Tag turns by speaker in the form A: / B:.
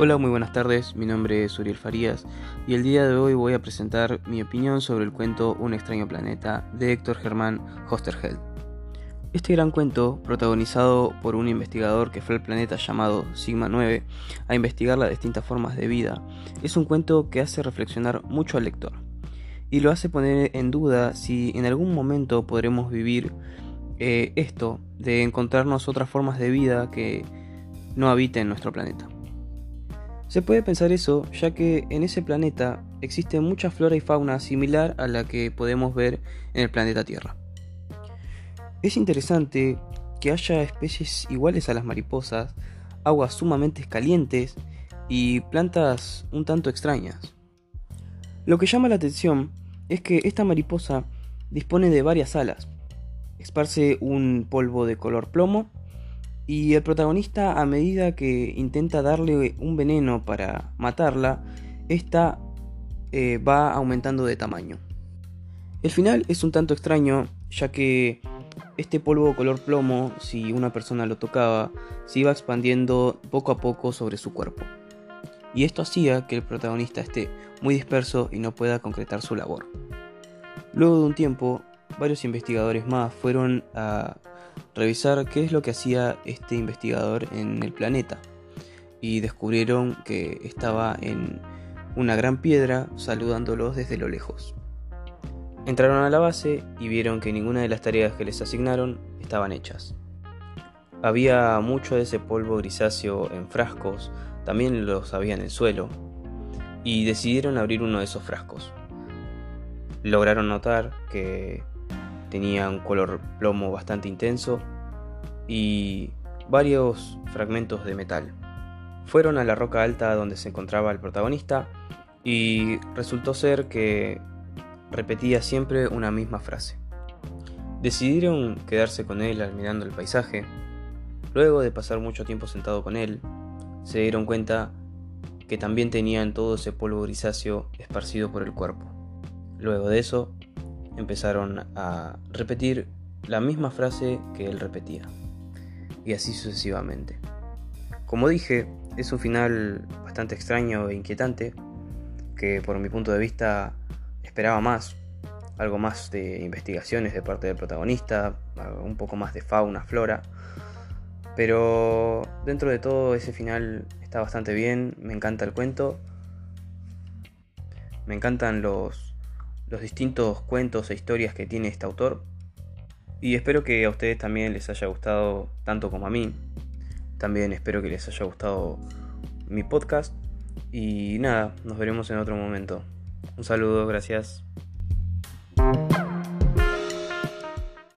A: Hola, muy buenas tardes, mi nombre es Uriel Farías y el día de hoy voy a presentar mi opinión sobre el cuento Un extraño planeta de Héctor Germán Hosterheld. Este gran cuento, protagonizado por un investigador que fue al planeta llamado Sigma 9 a investigar las distintas formas de vida, es un cuento que hace reflexionar mucho al lector y lo hace poner en duda si en algún momento podremos vivir eh, esto de encontrarnos otras formas de vida que no habiten nuestro planeta. Se puede pensar eso, ya que en ese planeta existe mucha flora y fauna similar a la que podemos ver en el planeta Tierra. Es interesante que haya especies iguales a las mariposas, aguas sumamente calientes y plantas un tanto extrañas. Lo que llama la atención es que esta mariposa dispone de varias alas, esparce un polvo de color plomo y el protagonista, a medida que intenta darle un veneno para matarla, esta eh, va aumentando de tamaño. El final es un tanto extraño, ya que este polvo color plomo, si una persona lo tocaba, se iba expandiendo poco a poco sobre su cuerpo. Y esto hacía que el protagonista esté muy disperso y no pueda concretar su labor. Luego de un tiempo, varios investigadores más fueron a revisar qué es lo que hacía este investigador en el planeta y descubrieron que estaba en una gran piedra saludándolos desde lo lejos. Entraron a la base y vieron que ninguna de las tareas que les asignaron estaban hechas. Había mucho de ese polvo grisáceo en frascos, también los había en el suelo, y decidieron abrir uno de esos frascos. Lograron notar que tenía un color plomo bastante intenso y varios fragmentos de metal. Fueron a la roca alta donde se encontraba el protagonista y resultó ser que repetía siempre una misma frase. Decidieron quedarse con él admirando el paisaje. Luego de pasar mucho tiempo sentado con él, se dieron cuenta que también tenían todo ese polvo grisáceo esparcido por el cuerpo. Luego de eso, empezaron a repetir la misma frase que él repetía. Y así sucesivamente. Como dije, es un final bastante extraño e inquietante, que por mi punto de vista esperaba más, algo más de investigaciones de parte del protagonista, un poco más de fauna, flora. Pero dentro de todo ese final está bastante bien, me encanta el cuento, me encantan los los distintos cuentos e historias que tiene este autor. Y espero que a ustedes también les haya gustado tanto como a mí. También espero que les haya gustado mi podcast. Y nada, nos veremos en otro momento. Un saludo, gracias.